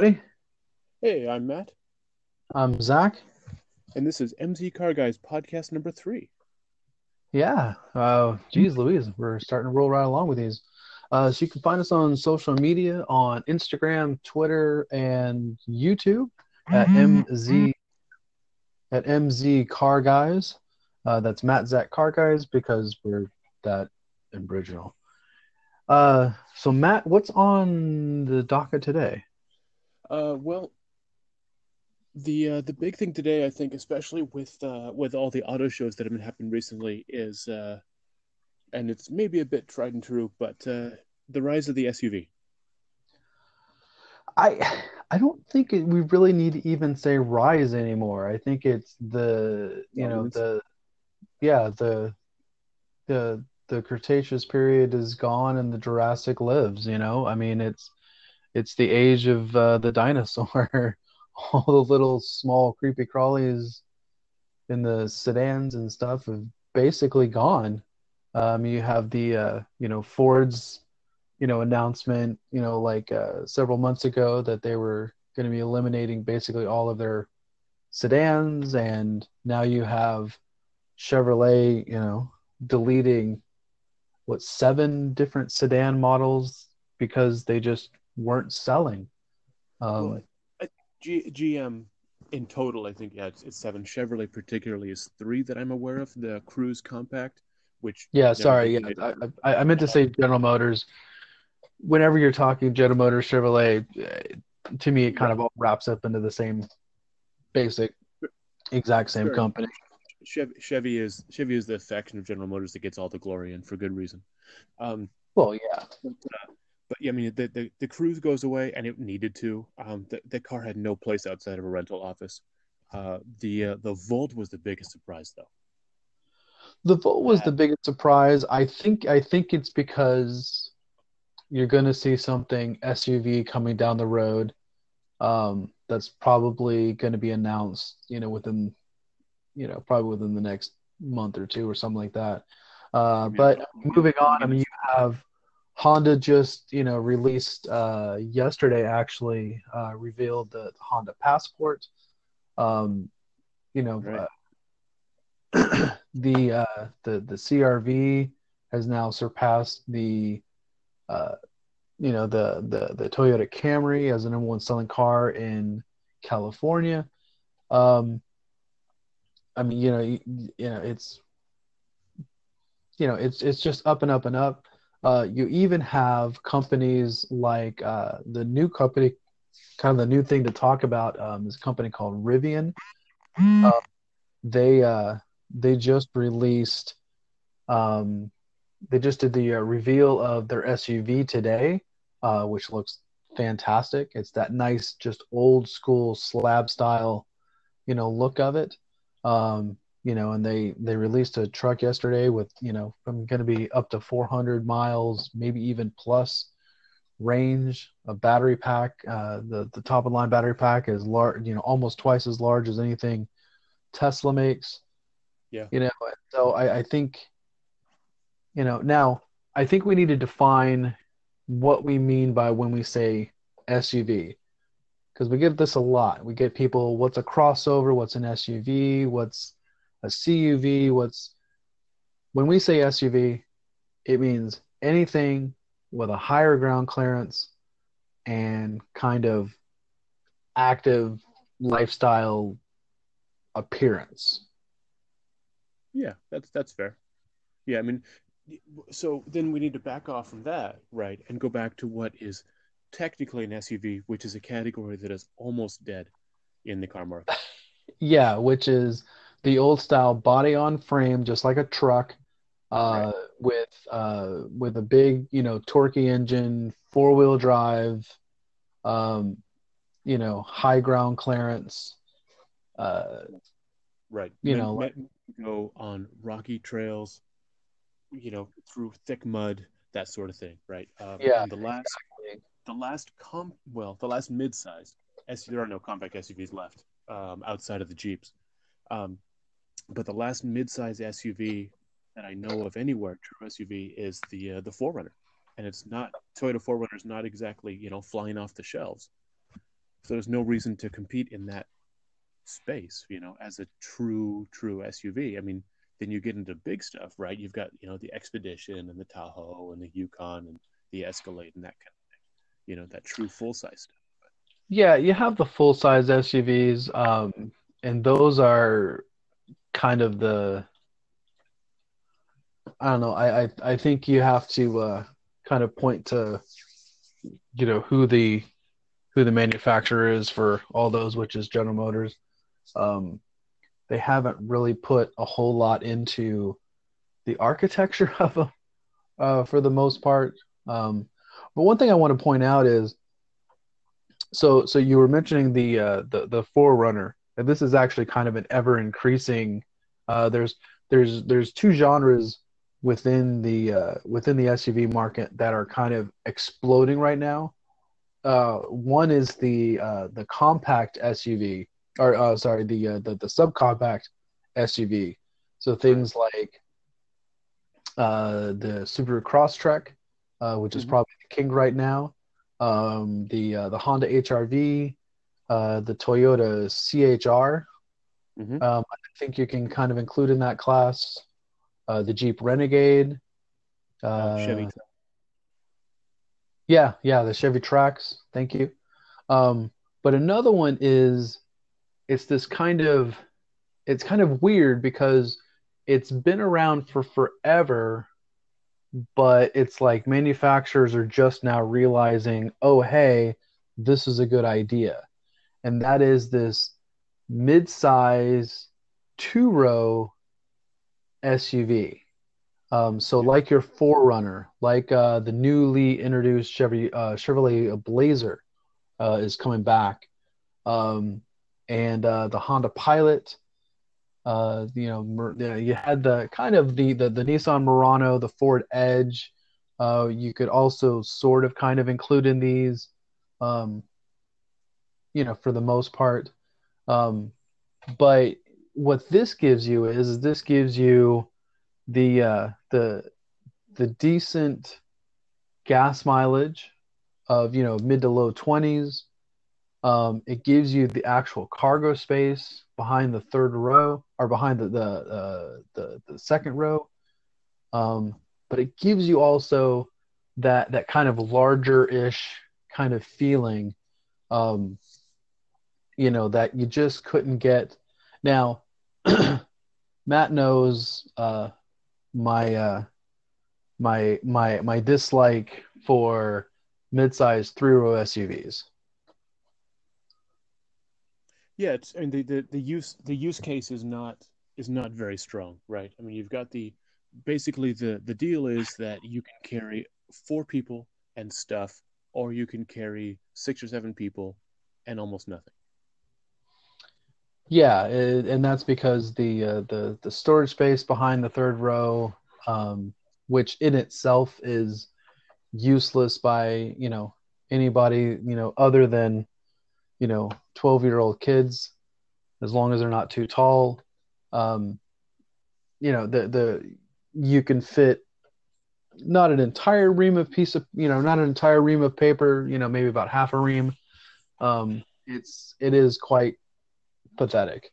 Ready? Hey, I'm Matt, I'm Zach. and this is MZ Car Guys podcast number three. Yeah. Uh, geez, Louise, we're starting to roll right along with these. Uh, so you can find us on social media on Instagram, Twitter, and YouTube at MZ at MZ Car Guys. Uh, that's Matt Zach Car Guys because we're that original. Uh, so Matt, what's on the docket today? Uh, well, the uh, the big thing today, I think, especially with uh, with all the auto shows that have been happening recently, is uh, and it's maybe a bit tried and true, but uh, the rise of the SUV. I I don't think it, we really need to even say rise anymore. I think it's the you know the yeah the the the Cretaceous period is gone and the Jurassic lives. You know, I mean it's it's the age of uh, the dinosaur. All the little small creepy crawlies in the sedans and stuff have basically gone. Um, you have the uh, you know Ford's you know announcement you know like uh, several months ago that they were going to be eliminating basically all of their sedans and now you have Chevrolet you know deleting what seven different sedan models because they just weren't selling um, Well, G- GM in total, I think, yeah, it's, it's seven. Chevrolet particularly is three that I'm aware of. The Cruze Compact, which yeah sorry yeah I, I, I meant to say General Motors whenever you're talking General Motors Chevrolet eh, to me it kind of all wraps up into the same basic exact same Sure. company Chevy, Chevy is Chevy is the faction of General Motors that gets all the glory and for good reason. Um, well yeah but, uh, but yeah, I mean the, the the Cruze goes away and it needed to. Um, the, the car had no place outside of a rental office. Uh, the uh, the Volt was the biggest surprise though. The Volt was the biggest surprise. I think I think it's because you're going to see something SUV coming down the road. Um, that's probably going to be announced, you know, within, you know, probably within the next month or two or something like that. Uh, but moving on, I mean, you have Honda just, you know, released uh, yesterday actually uh, revealed the Honda Passport. Um, you know, Right. uh, the uh, the the CRV has now surpassed the uh, you know the the the Toyota Camry as the number one selling car in California. Um, I mean, you know, you, you know, it's you know, it's it's just up and up and up. Uh, you even have companies like uh, the new company, kind of the new thing to talk about um, is a company called Rivian. Uh, they uh, they just released, um, they just did the uh, reveal of their SUV today, uh, which looks fantastic. It's that nice, just old school slab style, you know, look of it. Um, you know, and they they released a truck yesterday with, you know, I'm going to be up to 400 miles, maybe even plus range. A battery pack, uh, the the top of line battery pack is large, you know, almost twice as large as anything Tesla makes. Yeah. You know, so I, I think, you know, now I think we need to define what we mean by when we say SUV. Because we get this a lot. We get people, what's a crossover? What's an SUV? What's a CUV? What's when we say SUV, it means anything with a higher ground clearance and kind of active lifestyle appearance. Yeah, that's that's fair. Yeah, I mean, so then we need to back off from that, right, and go back to what is technically an SUV, which is a category that is almost dead in the car market. Yeah, which is the old style body on frame, just like a truck, uh, with uh, with a big, you know, torquey engine, four wheel drive, um, you know, high ground clearance. Uh, Right. You know, like- go on rocky trails, you know, through thick mud, that sort of thing, right? Um, Yeah, the last, the last com, well, the last mid-size SUV. There are no compact SUVs left um, outside of the Jeeps, um, but the last mid-size SUV that I know of anywhere, true SUV, is the uh, the 4Runner, and it's not Toyota 4Runner is not exactly you know flying off the shelves. So there's no reason to compete in that space, you know, as a true, true SUV. I mean, then you get into big stuff, right? You've got, you know, the Expedition and the Tahoe and the Yukon and the Escalade and that kind of thing. You know, that true full size stuff. Yeah, you have the full size SUVs, um, and those are kind of the I don't know. I I, I think you have to uh, kind of point to you know who the who the manufacturer is for all those, which is General Motors. Um, they haven't really put a whole lot into the architecture of them uh, for the most part. Um, but one thing I want to point out is, so so you were mentioning the uh, the the 4Runner, and this is actually kind of an ever increasing. Uh, there's there's there's two genres within the uh, within the SUV market that are kind of exploding right now. Uh, one is the uh, the compact SUV, or uh, sorry, the, uh, the the subcompact SUV. So things like uh, the Subaru Crosstrek, uh, which is mm-hmm. probably the king right now. Um, the uh, the Honda HRV, uh, the Toyota CHR. Mm-hmm. Um, I think you can kind of include in that class uh, the Jeep Renegade. Uh, Chevy. Yeah, yeah, the Chevy Trax. Thank you. Um, but another one is it's this kind of it's kind of weird because it's been around for forever but it's like manufacturers are just now realizing oh hey this is a good idea and that is this mid-size two-row suv um, so like your 4Runner like uh, the newly introduced Chevy, uh, chevrolet blazer uh, is coming back um, and uh, the Honda Pilot. Uh, you know, you had the kind of the, the, the Nissan Murano, the Ford Edge. Uh, you could also sort of kind of include in these, um, you know, for the most part. Um, but what this gives you is this gives you the uh, the the decent gas mileage of you know mid to low 20s um, it gives you the actual cargo space behind the third row or behind the the uh, the, the, second row, um, but it gives you also that that kind of larger ish kind of feeling, um, you know, that you just couldn't get. Now, Matt knows uh, my uh, my my my dislike for mid-sized three-row SUVs. Yeah, it's I mean the, the, the use the use case is not is not very strong, right? I mean you've got the basically the the deal is that you can carry four people and stuff, or you can carry six or seven people and almost nothing. Yeah, it, and that's because the uh, the the storage space behind the third row, um, which in itself is useless by you know anybody you know other than you know 12 year old kids as long as they're not too tall. Um, you know the the you can fit not an entire ream of piece of you know not an entire ream of paper you know maybe about half a ream. Um, it's it is quite pathetic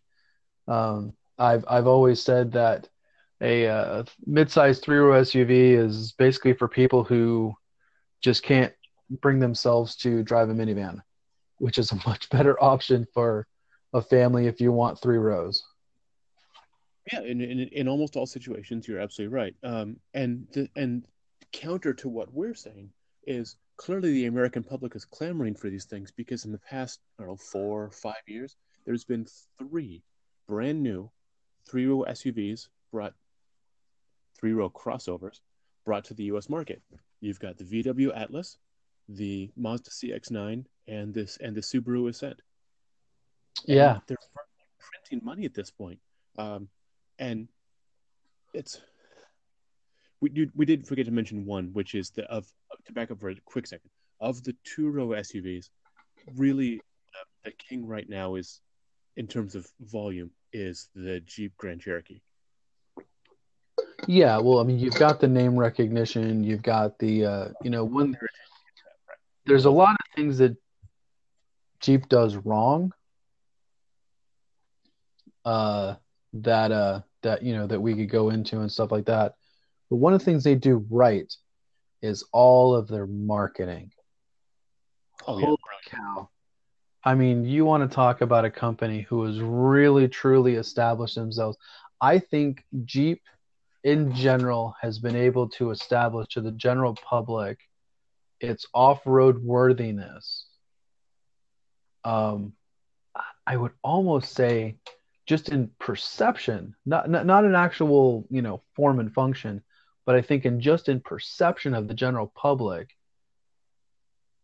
um, i've i've always said that a uh, mid-sized three-row suv is basically for people who just can't bring themselves to drive a minivan which is a much better option for a family if you want three rows. Yeah, in, in, in almost all situations, you're absolutely right. Um, and the, and counter to what we're saying is clearly the American public is clamoring for these things because in the past, I don't know, four or five years, there's been three brand new three row SUVs brought, three row crossovers brought to the U.S. market. You've got the VW Atlas, the Mazda CX-9, and this and the Subaru Ascent. And yeah, they're printing money at this point, um, and it's we did we did forget to mention one, which is the of to back up for a quick second of the two row SUVs. Really, uh, the king right now is, in terms of volume, is the Jeep Grand Cherokee. Yeah, well, I mean, you've got the name recognition, you've got the, uh, you know, one. There's a lot of things that Jeep does wrong, uh, that uh, that you know that we could go into and stuff like that. But one of the things they do right is all of their marketing. Oh, yeah. Cow! I mean, you want to talk about a company who has really truly established themselves. I think Jeep in general has been able to establish to the general public its off-road worthiness. Um, I would almost say, just in perception, not, not not an actual you know form and function, but I think in just in perception of the general public,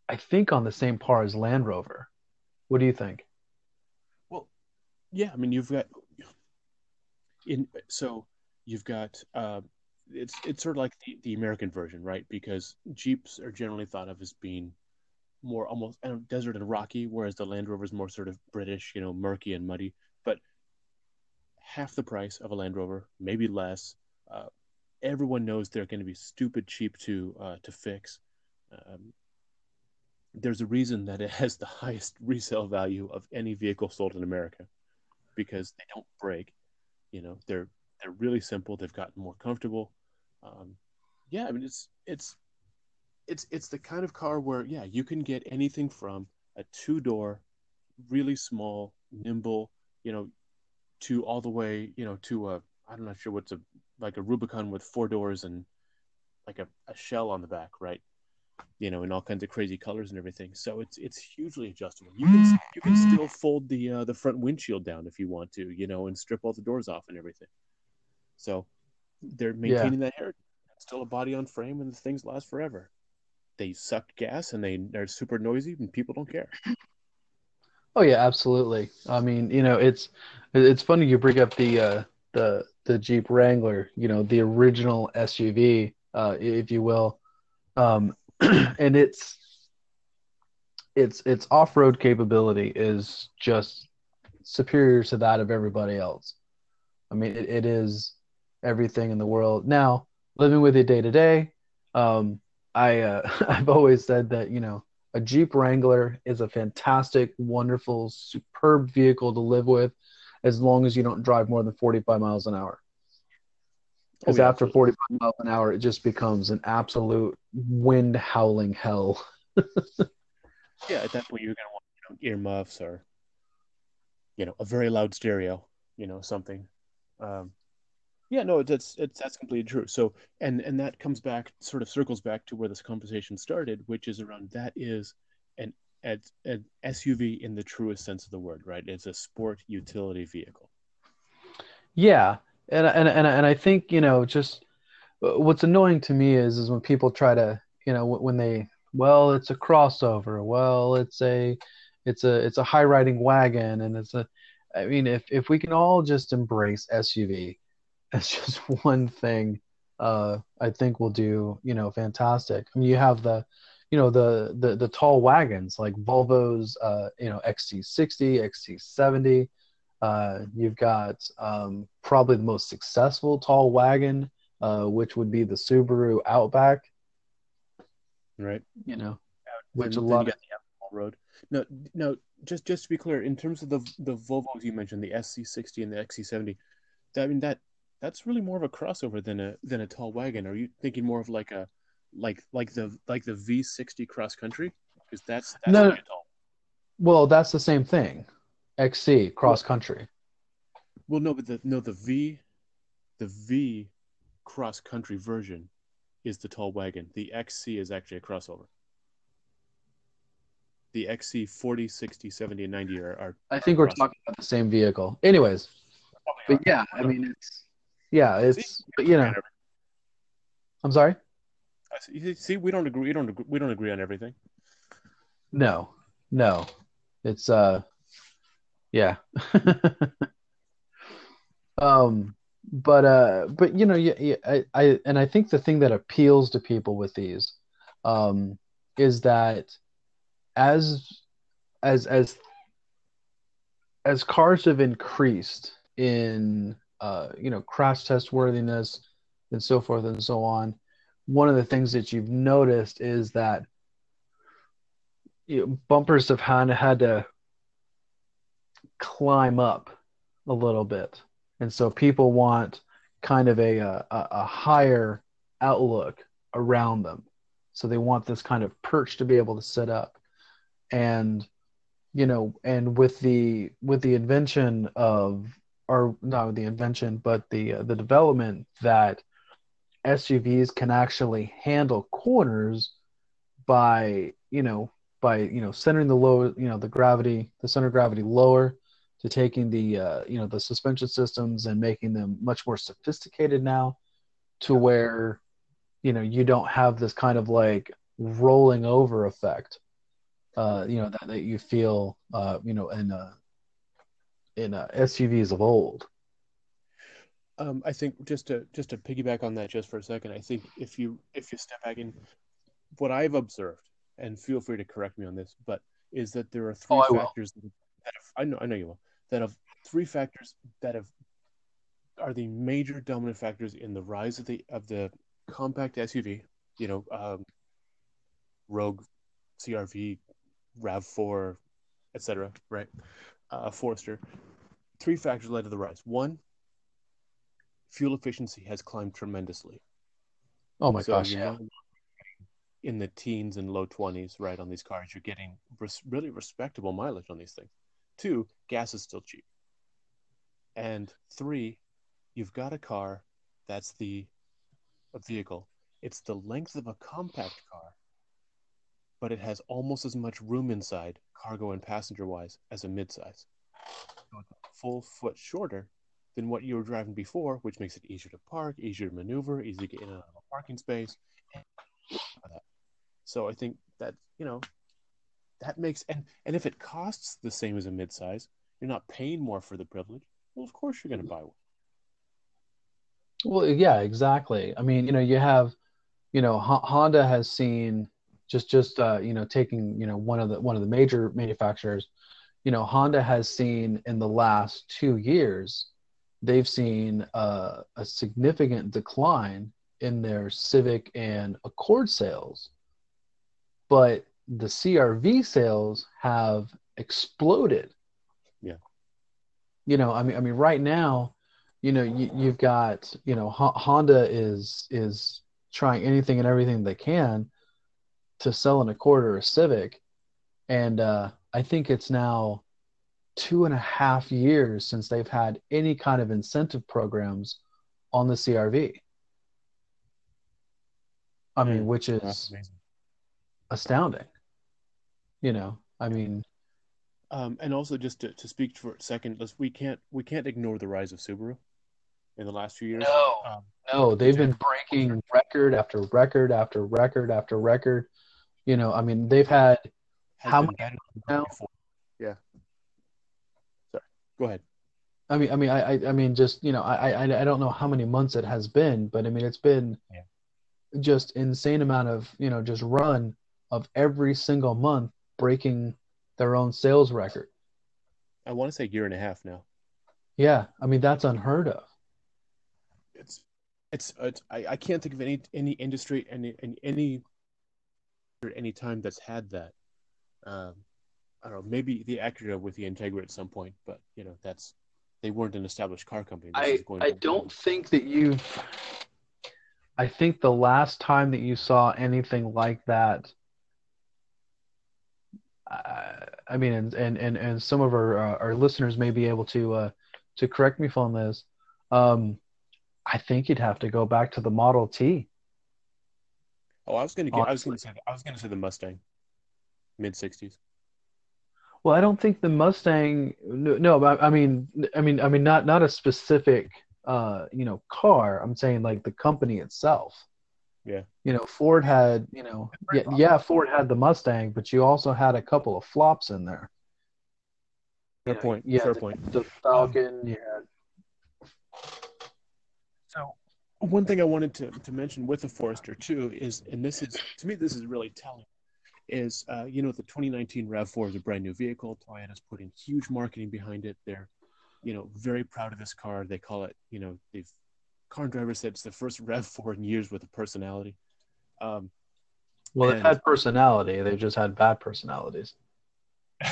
I think on the same par as Land Rover. What do you think? Well, yeah, I mean, you've got in so you've got uh, it's it's sort of like the, the American version, right? Because Jeeps are generally thought of as being more almost know, desert and rocky, whereas the Land Rover is more sort of British, you know, murky and muddy. But half the price of a Land Rover, maybe less. Uh, everyone knows they're going to be stupid cheap to uh, to fix. Um, there's a reason that it has the highest resale value of any vehicle sold in America because they don't break. You know, they're they're really simple. They've gotten more comfortable. Um, yeah, I mean it's it's it's it's the kind of car where yeah you can get anything from a two door, really small, nimble, you know, to all the way you know to a I'm not sure what's a like a Rubicon with four doors and like a, a shell on the back, right? You know, in all kinds of crazy colors and everything. So it's it's hugely adjustable. You can you can still fold the uh, the front windshield down if you want to, you know, and strip all the doors off and everything. So they're maintaining yeah. that heritage. still a body on frame, and the things last forever. They suck gas and they they're super noisy, and people don't care. Oh yeah, absolutely. I mean, you know, it's it's funny you bring up the uh, the the Jeep Wrangler, you know, the original SUV, uh, if you will. Um, and it's its its off-road capability is just superior to that of everybody else. I mean, it, it is everything in the world. Now, living with it day to day, um, I uh, I've always said that you know a Jeep Wrangler is a fantastic, wonderful, superb vehicle to live with, as long as you don't drive more than 45 miles an hour. Because oh, yeah, after absolutely. 45 miles an hour, it just becomes an absolute wind howling hell. yeah, at that point, you're going to want you know, earmuffs or, you know, a very loud stereo, you know, something. Um, yeah, no, that's it's that's completely true. So, and and that comes back, sort of circles back to where this conversation started, which is around that is an an, an SUV in the truest sense of the word, right? It's a sport utility vehicle. Yeah, and and and and I think you know just uh, what's annoying to me is is when people try to you know when they well it's a crossover well it's a it's a it's a high riding wagon and it's a I mean if if we can all just embrace SUV as just one thing uh I think we'll do you know fantastic. I mean you have the you know the the the tall wagons like Volvo's uh you know XC60 XC70 uh, you've got um, probably the most successful tall wagon, uh, which would be the Subaru Outback. Right. You know, which a lot of road. No, no. Just just to be clear, in terms of the the Volvos you mentioned, the XC60 and the XC70, that, I mean that that's really more of a crossover than a than a tall wagon. Are you thinking more of like a like like the like the V60 cross country? Because that's, that's no. Well, that's the same thing. XC cross country. Well, no, but the no the V, the V cross country version is the tall wagon. The XC is actually a crossover. The XC 40, 60, 70, and 90 are. are I think we're talking about the same vehicle. Anyways, but yeah, I mean it's yeah, it's but you know. I'm sorry. See, we don't agree. We don't agree, we don't agree on everything. No, no, it's uh yeah. um, but uh, but you know, yeah, yeah, I, I and I think the thing that appeals to people with these, um, is that as as as as cars have increased in uh, you know crash test worthiness and so forth and so on one of the things that you've noticed is that you know, bumpers have had to climb up a little bit, and so people want kind of a a, a higher outlook around them. So they want this kind of perch to be able to sit up, and you know, and with the with the invention of or not the invention, but the uh, the development that SUVs can actually handle corners by you know by you know centering the lower you know the gravity the center of gravity lower to taking the uh, you know the suspension systems and making them much more sophisticated now to where you know you don't have this kind of like rolling over effect uh, you know that, that you feel uh, you know in uh, in uh, SUVs of old. Um, I think just to just to piggyback on that just for a second, I think if you if you step back in, what I've observed, and feel free to correct me on this, but is that there are three Oh, factors that have, I know I know you will that have three factors that have are the major dominant factors in the rise of the of the compact SUV. You know, um, Rogue, CRV, Rav Four, etc. Right, uh, Forester. Three factors led to the rise. One, fuel efficiency has climbed tremendously. Oh my So gosh, yeah. in the teens and low 20s, right, on these cars. You're getting res- really respectable mileage on these things. Two, gas is still cheap. And three, you've got a car that's the vehicle. It's the length of a compact car, but it has almost as much room inside, cargo and passenger wise, as a midsize. So it's a full foot shorter than what you were driving before, which makes it easier to park, easier to maneuver, easier to get in and out of a parking space. So I think that you know that makes and and if it costs the same as a midsize, you're not paying more for the privilege. Well, of course you're going to buy one. Well, yeah, exactly. I mean, you know, you have, you know, Ho- Honda has seen just just uh, you know taking you know one of the one of the major manufacturers, you know, Honda has seen in the last two years, they've seen uh, a significant decline in their Civic and Accord sales, but the CRV sales have exploded. Yeah. You know, I mean, I mean, right now you know you, you've got you know Ho- honda is is trying anything and everything they can to sell an accord or a civic and uh, i think it's now two and a half years since they've had any kind of incentive programs on the crv i mean Hmm. which is astounding you know i mean Um, and also just to, to speak for a second, let's we can't we can't ignore the rise of Subaru in the last few years. No. Um, No, they've been breaking record after record after record after record. You know, I mean, they've had How many better now? Yeah. Sorry. Go ahead. I mean, I mean, I, I, I mean, just you know, I, I, I don't know how many months it has been, but I mean, it's been Yeah. just insane amount of you know, just run of every single month breaking their own sales record. I want to say year and a half now. Yeah, I mean, that's unheard of. It's it's, it's I, I can't think of any any industry any any any or any time that's had that. Um, I don't know. Maybe the Acura with the Integra at some point, but you know that's they weren't an established car company. This I, going I don't think that you've. I think the last time that you saw anything like that, I mean, and and and, and some of our uh, our listeners may be able to uh, to correct me if on this. Um, I think you'd have to go back to the Model T. Oh, I was gonna get. I was gonna say. I was gonna say the Mustang, mid '60s. Well, I don't think the Mustang. No, no, but I mean, I mean, I mean, not not a specific, uh, you know, car. I'm saying like the company itself. Yeah. You know, Ford had, you know, yeah, yeah, Ford had the Mustang, but you also had a couple of flops in there. Fair Yeah, point. yeah, Fair the- point. The Falcon, you had So one thing I wanted to, to mention with the Forester too is, and this is to me this is really telling, is uh, you know the 2019 Rav4 is a brand new vehicle. Toyota's putting huge marketing behind it. They're, you know, very proud of this car. They call it, you know, they've car driver said it's the first Rav4 in years with a personality. Um, Well, they've had personality. They've just had bad personalities.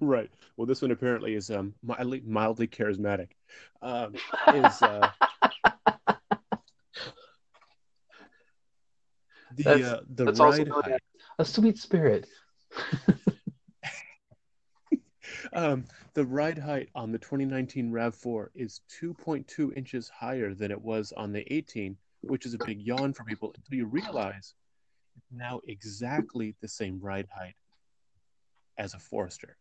right. Well, this one apparently is um, mildly mildly charismatic. Um, is uh, the That's- uh, the That's ride a sweet spirit. Um, the ride height on the 2019 RAV4 is 2.2 inches higher than it was on the 18, which is a big yawn for people until you realize it's now exactly the same ride height as a Forester.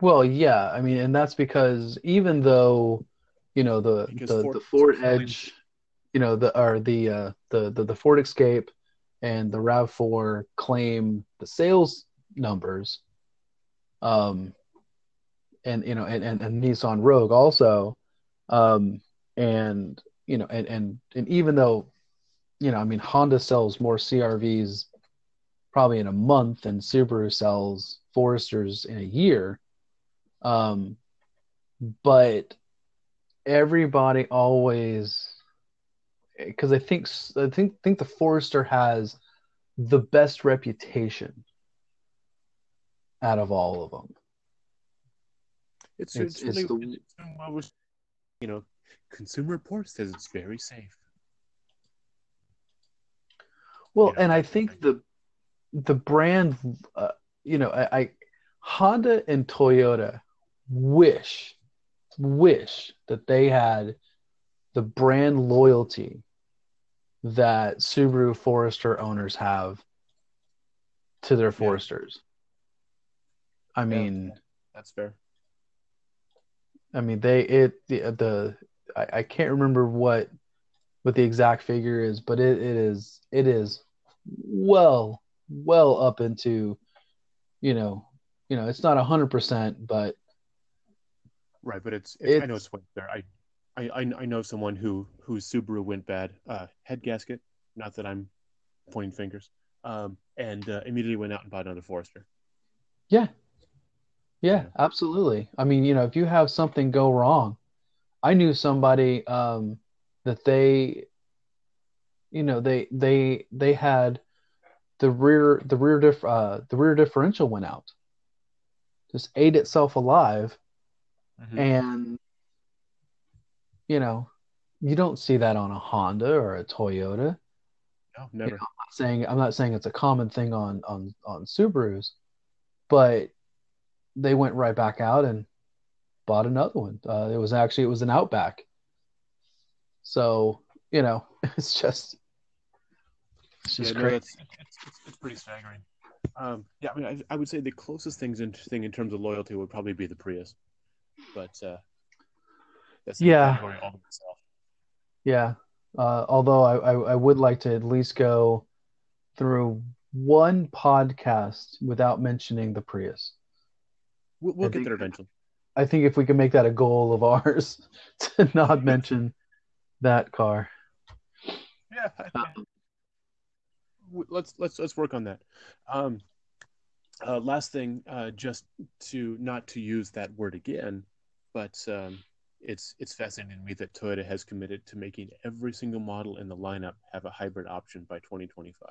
Well, yeah, I mean, and that's because even though, you know, the Because the, Ford- the Ford Ford- Edge, you know, the or the uh, the, the the Ford Escape and the Rav4 claim the sales numbers, um, and you know, and and, and Nissan Rogue also, um, and you know, and and and even though, you know, I mean, Honda sells more CRVs probably in a month than Subaru sells Foresters in a year. Um, but everybody always, because I think I think think the Forester has the best reputation out of all of them. It's, It's- it's, it's really, the- it's been well res- you know, Consumer Reports says it's very safe. Well, You know, and I I- think the the brand, uh, you know, I, I Honda and Toyota wish wish that they had the brand loyalty that Subaru Forester owners have to their Foresters. I mean, That's fair. I mean they it the the I, I can't remember what what the exact figure is, but it, it is it is well well up into you know you know it's not a hundred percent, but Right, but it's, it's, I know It's- it's way there. I, I I I know someone who whose Subaru went bad. Uh, head gasket. Not that I'm pointing fingers. Um, and uh, immediately went out and bought another Forester. yeah, yeah, absolutely. I mean, you know, if you have something go wrong, I knew somebody um, that they, you know, they they they had the rear the rear diff uh, the rear differential went out, just ate itself alive, Mm-hmm. and you know, you don't see that on a Honda or a Toyota. No, never. know, I'm not saying I'm not saying it's a common thing on on on Subarus, but they went right back out and bought another one. Uh, it was actually it was an Outback. So you know, it's just it's just yeah, crazy. that's it's, it's, it's pretty staggering. Um, yeah, I mean, I, I would say the closest things in, thing in terms of loyalty would probably be the Prius, but uh, Yeah. Yeah. Uh, although I, I I would like to at least go through one podcast without mentioning the Prius. We'll, we'll I get think- there eventually. I think if we can make that a goal of ours to not mention that car. Yeah, w- let's let's let's work on that. Um, uh, last thing, uh, just to not to use that word again, but um, it's it's fascinating to me that Toyota has committed to making every single model in the lineup have a hybrid option by 2025.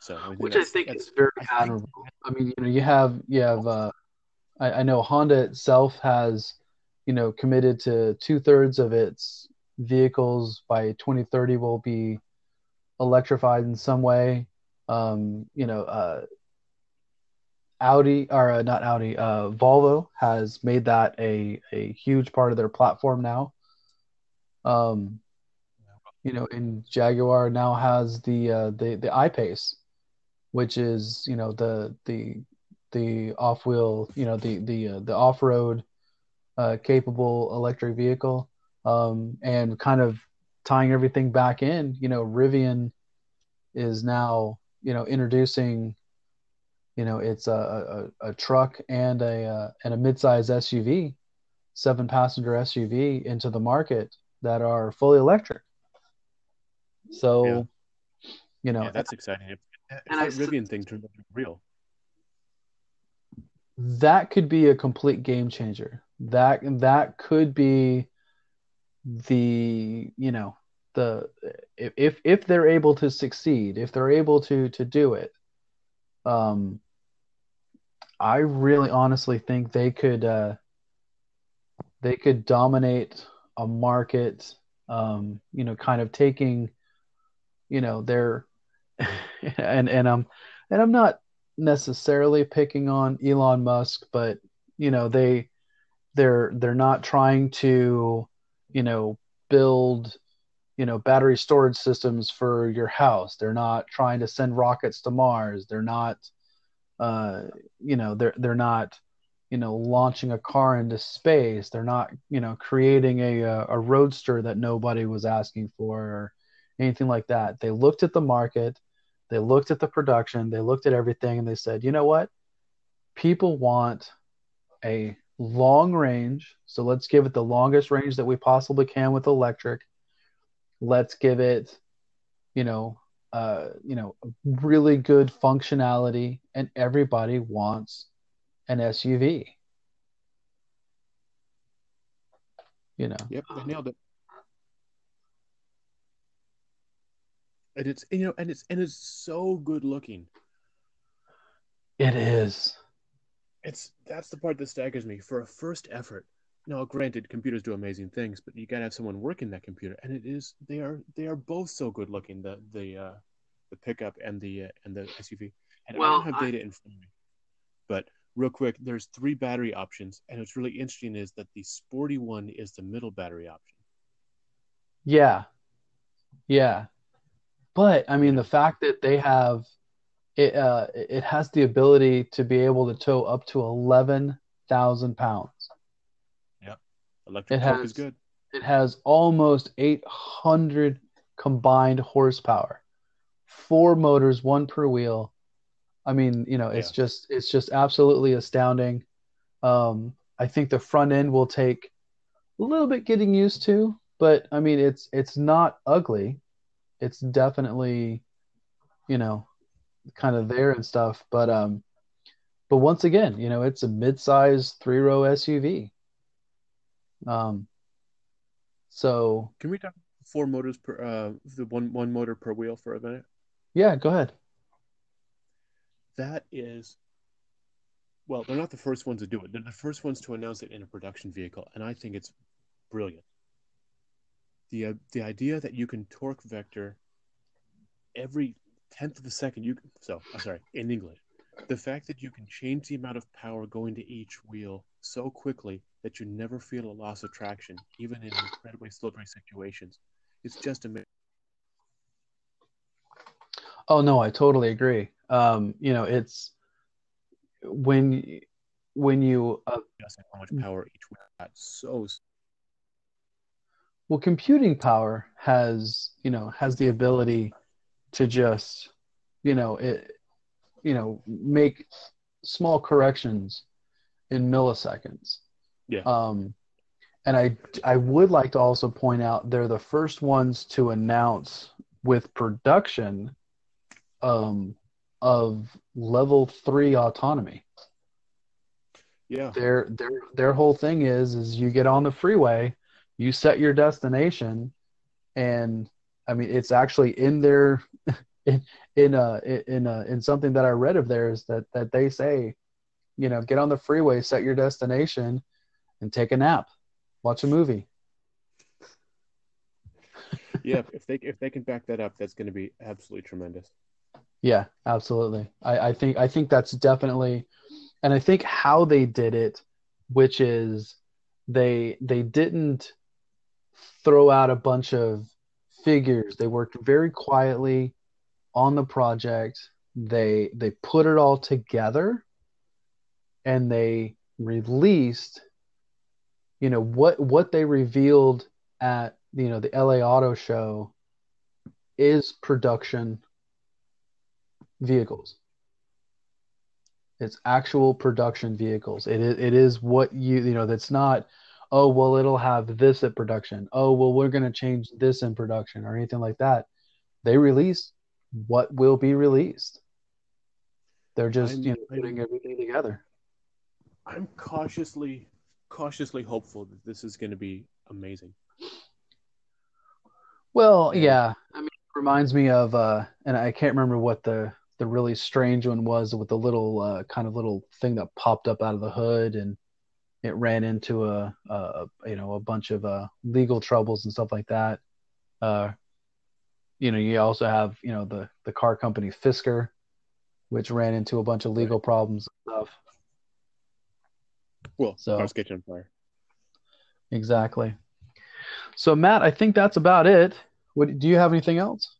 So, I think which I think is very I think- admirable. I mean, you know, you have you have uh, I, I know Honda itself has, you know, committed to two thirds of its vehicles by 2030 will be electrified in some way. Um, you know, uh, Audi or uh, not Audi, uh, Volvo has made that a a huge part of their platform now. Um, you know, and Jaguar now has the uh, the the I-Pace, which is you know the the the off-wheel, you know the the uh, the off-road uh, capable electric vehicle, um, and kind of tying everything back in. You know, Rivian is now you know introducing, you know, it's a a, a truck and a uh, and a midsize SUV, seven passenger SUV into the market that are fully electric. So, Yeah. you know, yeah, that's exciting. If, if And that s- Rivian thing turns out to be real, that could be a complete game changer. That that could be the you know the if if they're able to succeed, if they're able to to do it, um, I really honestly think they could uh, they could dominate a market. Um, you know, kind of taking, you know, their and and I'm and I'm not necessarily picking on Elon Musk, but you know they they're they're not trying to you know build you know battery storage systems for your house. They're not trying to send rockets to Mars. They're not uh, you know they're they're not you know launching a car into space. They're not you know creating a a roadster that nobody was asking for or anything like that. They looked at the market they looked at the production, they looked at everything, and they said, you know what? People want a long range. So let's give it the longest range that we possibly can with electric. Let's give it, you know, uh, you know, really good functionality, and everybody wants an SUV. You know. Yep, they nailed it. And it's you know and it's and it's so good looking. It is. It's that's the part that staggers me. For a first effort now granted computers do amazing things but you gotta have someone working that computer. And it is they are they are both so good looking the the uh the pickup and the uh, and the suv and well, i don't have data I... in front of me. But real quick there's three battery options. And what's really interesting is that the sporty one is the middle battery option. Yeah. Yeah but I mean, the fact that they have it, uh, it has the ability to be able to tow up to eleven thousand pounds. Yep, electric it has, is good. It has almost eight hundred combined horsepower, four motors, one per wheel. I mean, you know, it's yeah. just it's just absolutely astounding. Um, I think the front end will take a little bit getting used to, but I mean, it's it's not ugly it's definitely you know kind of there and stuff but um but once again you know it's a mid-size three-row suv um so can we talk four motors per uh the one one motor per wheel for a minute? Yeah go ahead. That is well they're not the first ones to do it. They're the first ones to announce it in a production vehicle and i think it's brilliant the uh, the idea that you can torque vector every tenth of a second you can, so i'm sorry in english. The fact that you can change the amount of power going to each wheel so quickly that you never feel a loss of traction even in incredibly slippery situations it's just amazing oh no i totally agree. Um you know it's when when you uh, how much power each wheel had so well computing power has you know has the ability to just you know it you know make small corrections in milliseconds. Yeah. Um and i i would like to also point out they're the first ones to announce with production um of level 3 autonomy. Yeah. Their their their whole thing is is you get on the freeway you set your destination and i mean it's actually in their in in uh in uh in something that i read of theirs that that they say you know get on the freeway set your destination and take a nap watch a movie. Yeah if they if they can back that up that's going to be absolutely tremendous. Yeah absolutely. I i think i think that's definitely and i think how they did it which is they they didn't throw out a bunch of figures. They worked very quietly on the project. They they put it all together and they released you know what what they revealed at you know the LA Auto Show is production vehicles. It's actual production vehicles. It is it is what you you know that's not oh well it'll have this at production. Oh well we're going to change this in production or anything like that. They release what will be released. They're just I'm, you know putting everything together. I'm cautiously cautiously hopeful that this is going to be amazing. Well, And yeah. I mean, it reminds me of, uh, and I can't remember what the the really strange one was with the little uh, kind of little thing that popped up out of the hood and it ran into a, a you know a bunch of uh, legal troubles and stuff like that. Uh, you know, you also have you know the the car company Fisker, which ran into a bunch of legal problems and stuff. well, So cars catch on fire. exactly. So Matt, I think that's about it. What do you have anything else?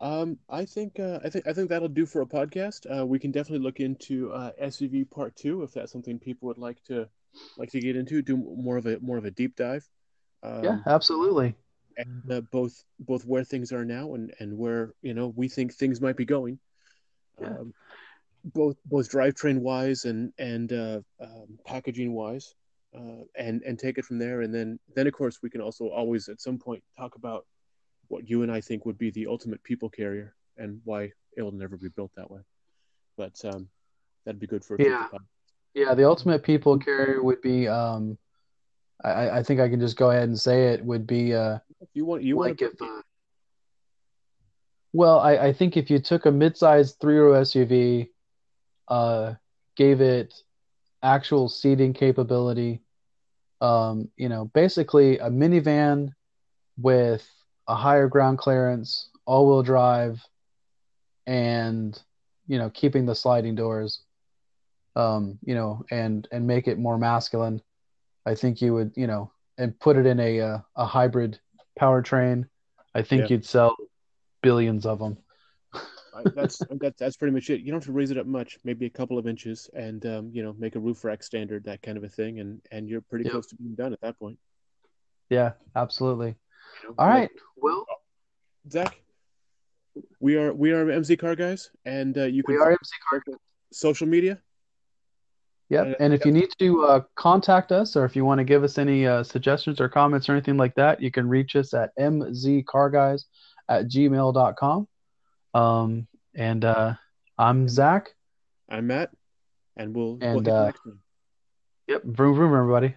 Um, I think uh, I think I think that'll do for a podcast. Uh, we can definitely look into uh, SUV Part Two if that's something people would like to like to get into. Do more of a more of a deep dive. Yeah, Um, absolutely. and uh, both both where things are now and and where you know we think things might be going. Yeah. Um, both both drivetrain wise and and uh, um, packaging wise, uh, and and take it from there. And then then of course we can also always at some point talk about what you and I think would be the ultimate people carrier and why it will never be built that way. But um, that'd be good for a Yeah. Yeah, the ultimate people carrier would be um I, I think I can just go ahead and say it would be uh If you want you want to if uh, well I, I think if you took a mid-sized three-row SUV uh gave it actual seating capability um you know basically a minivan with a higher ground clearance all-wheel drive and you know keeping the sliding doors um you know and and make it more masculine I think you would, you know, and put it in a uh, a hybrid powertrain. I yeah. think you'd sell billions of them. That's that's that's pretty much it. You don't have to raise it up much, maybe a couple of inches, and um, you know make a roof rack standard, that kind of a thing, and and you're pretty close to being done at that point. Yeah, absolutely. You know, All like, right. Well, Zach, we are we are MZ Car Guys, and uh, you we can are follow MZ Car. social media. Yep. And if you need to uh, contact us or if you want to give us any uh, suggestions or comments or anything like that, you can reach us at mzcarguys at gmail.com. Um, and uh, I'm Zach. I'm Matt, and we'll we'll And uh, yep, vroom vroom, everybody.